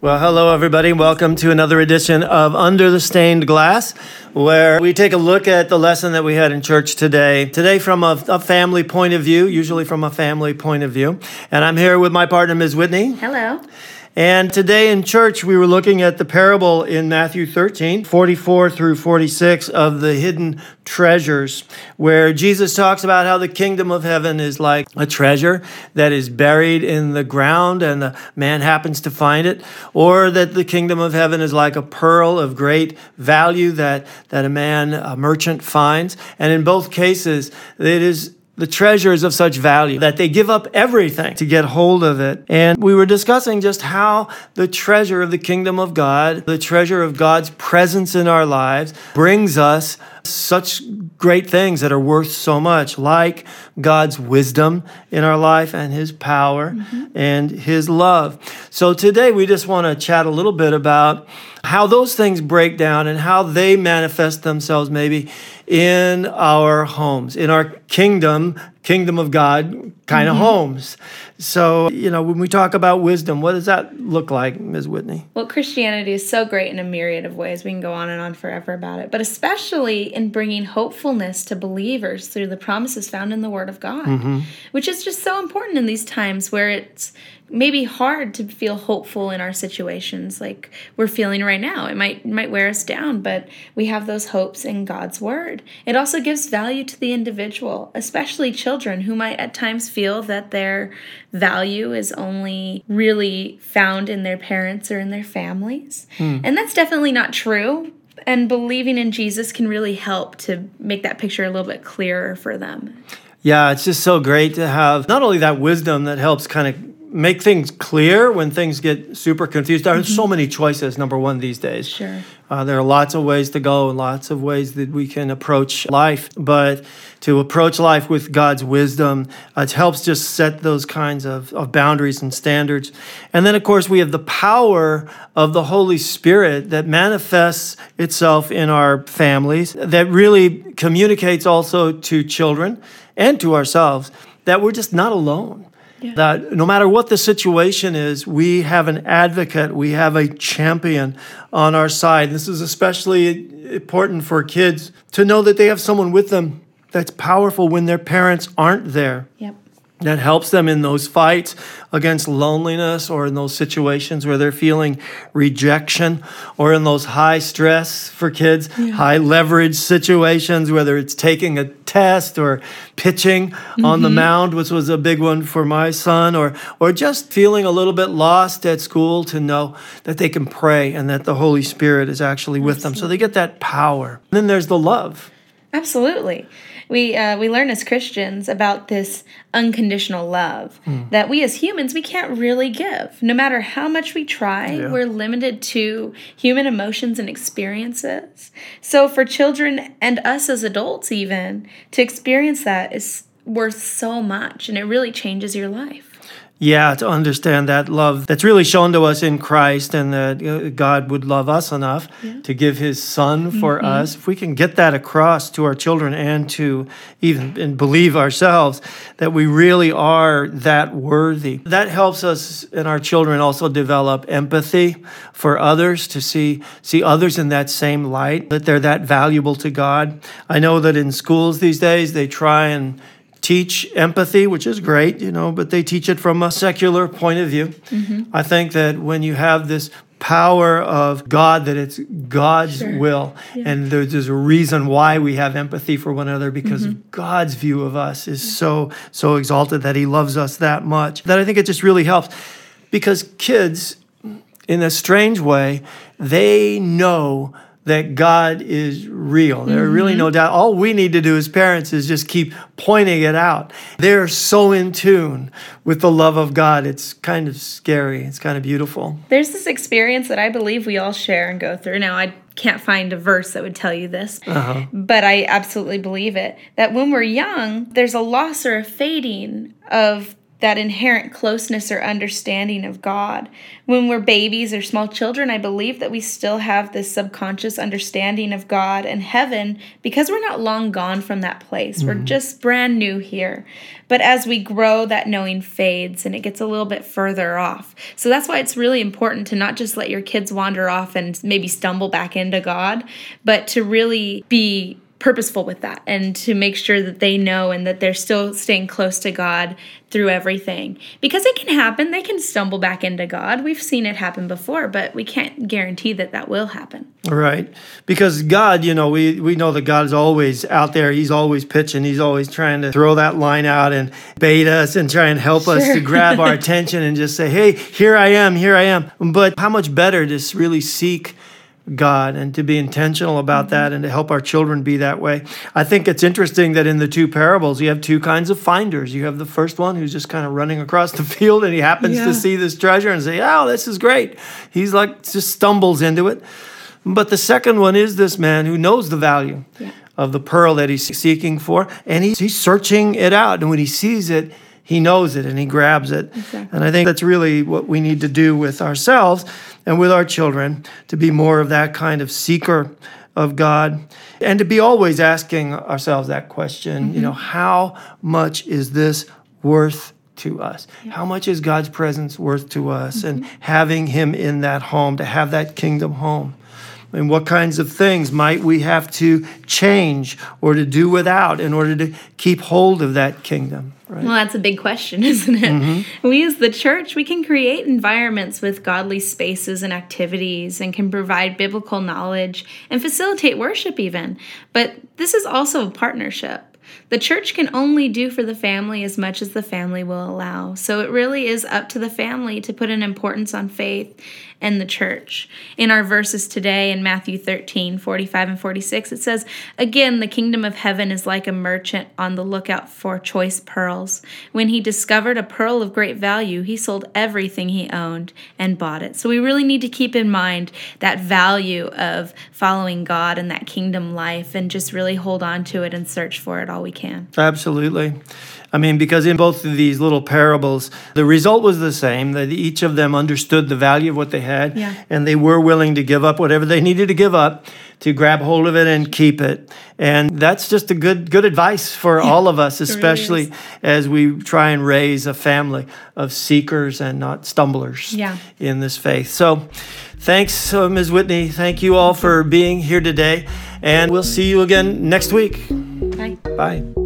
Well, hello, everybody. Welcome to another edition of Under the Stained Glass, where we take a look at the lesson that we had in church today. Today, from a, a, family point of view, usually from a family point of view. And I'm here with my partner, Ms. Whitney. Hello. And today in church, we were looking at the parable in Matthew 13, 44 through 46 of the hidden treasures, where Jesus talks about how the kingdom of heaven is like a treasure that is buried in the ground and the man happens to find it, or that the kingdom of heaven is like a pearl of great value that, that a man, a merchant finds. And in both cases, it is the treasures of such value that they give up everything to get hold of it. And we were discussing just how the treasure of the kingdom of God, the treasure of God's presence in our lives, brings us such great things that are worth so much, like God's wisdom in our life and His power mm-hmm. and His love. So today we just want to chat a little bit about how those things break down and how they manifest themselves maybe in our homes, in our kingdom, kingdom of God kind of mm-hmm. homes. So, you know, when we talk about wisdom, what does that look like, Ms. Whitney? Well, Christianity is so great in a myriad of ways. We can go on and on forever about it, but especially in bringing hopefulness to believers through the promises found in the Word of God, mm-hmm. which is just so important in these times where it's maybe hard to feel hopeful in our situations like we're feeling right now. It might might wear us down, but we have those hopes in God's word. It also gives value to the individual, especially children who might at times feel that their value is only really found in their parents or in their families. Hmm. And that's definitely not true. And believing in Jesus can really help to make that picture a little bit clearer for them. Yeah, it's just so great to have not only that wisdom that helps kind of make things clear when things get super confused. There are mm-hmm. so many choices, number one, these days. Sure. Uh, there are lots of ways to go and lots of ways that we can approach life. But to approach life with God's wisdom, uh, it helps just set those kinds of, of boundaries and standards. And then, of course, we have the power of the Holy Spirit that manifests itself in our families, that really communicates also to children and to ourselves that we're just not alone yeah. That no matter what the situation is, we have an advocate, we have a champion on our side. This is especially important for kids to know that they have someone with them that's powerful when their parents aren't there. Yep that helps them in those fights against loneliness or in those situations where they're feeling rejection or in those high stress for kids, yeah. high leverage situations, whether it's taking a test or pitching mm-hmm. on the mm-hmm. mound, which was a big one for my son, or, or just feeling a little bit lost at school to know that they can pray and that the Holy Spirit is actually with Absolutely. them. So they get that power. And then there's the love. Absolutely we uh, we learn as Christians about this unconditional love mm. that we as humans we can't really give. No matter how much we try, yeah. we're limited to human emotions and experiences. So for children and us as adults even to experience that is worth so much and it really changes your life. Yeah, to understand that love that's really shown to us in Christ and that uh, God would love us enough yeah. to give his son for mm-hmm. us. If we can get that across to our children and to even and believe ourselves that we really are that worthy. That helps us and our children also develop empathy for others to see see others in that same light that they're that valuable to God. I know that in schools these days they try and teach empathy, which is great, you know, but they teach it from a secular point of view. Mm-hmm. I think that when you have this power of God, that it's God's sure. will, yeah. and there's a reason why we have empathy for one another because mm-hmm. God's view of us is yeah. so so exalted that He loves us that much. That I think it just really helps because kids, in a strange way, they know that God is real. Mm-hmm. There really no mm-hmm. doubt. All we need to do as parents is just keep pointing it out. They're so in tune with the love of God. It's kind of scary. It's kind of beautiful. There's this experience that I believe we all share and go through. Now, I can't find a verse that would tell you this, uh-huh. but I absolutely believe it that when we're young, there's a loss or a fading of that inherent closeness or understanding of God. When we're babies or small children, I believe that we still have this subconscious understanding of God and heaven because we're not long gone from that place. Mm-hmm. We're just brand new here. But as we grow, that knowing fades and it gets a little bit further off. So that's why it's really important to not just let your kids wander off and maybe stumble back into God, but to really be purposeful with that and to make sure that they know and that they're still staying close to God through everything. Because it can happen, they can stumble back into God. We've seen it happen before, but we can't guarantee that that will happen. Right. Because God, you know, we, we know that God is always out there. He's always pitching. He's always trying to throw that line out and bait us and try and help sure. us to grab our attention and just say, hey, here I am, here I am. But how much better to really seek God and to be intentional about mm-hmm. that and to help our children be that way. I think it's interesting that in the two parables, you have two kinds of finders. You have the first one who's just kind of running across the field and he happens yeah. to see this treasure and say, Oh, this is great. He's like just stumbles into it. But the second one is this man who knows the value yeah. of the pearl that he's seeking for and he's, he's searching it out. And when he sees it, he knows it and he grabs it. Exactly. And I think that's really what we need to do with ourselves and with our children to be more of that kind of seeker of God and to be always asking ourselves that question, mm-hmm. you know, how much is this worth to us? Yeah. How much is God's presence worth to us mm-hmm. and having him in that home to have that kingdom home? And what kinds of things might we have to change or to do without in order to keep hold of that kingdom? Right? Well, that's a big question, isn't it? Mm-hmm. We, as the church, we can create environments with godly spaces and activities and can provide biblical knowledge and facilitate worship, even. But this is also a partnership. The church can only do for the family as much as the family will allow. So it really is up to the family to put an importance on faith and the church. In our verses today in Matthew 13, 45 and 46, it says, Again, the kingdom of heaven is like a merchant on the lookout for choice pearls. When he discovered a pearl of great value, he sold everything he owned and bought it. So we really need to keep in mind that value of following God and that kingdom life and just really hold on to it and search for it all we can. Absolutely. I mean, because in both of these little parables, the result was the same that each of them understood the value of what they had, yeah. and they were willing to give up whatever they needed to give up to grab hold of it and keep it. And that's just a good good advice for yeah, all of us, especially really as we try and raise a family of seekers and not stumblers yeah. in this faith. So, thanks, uh, Ms. Whitney. Thank you all for being here today, and we'll see you again next week. Bye.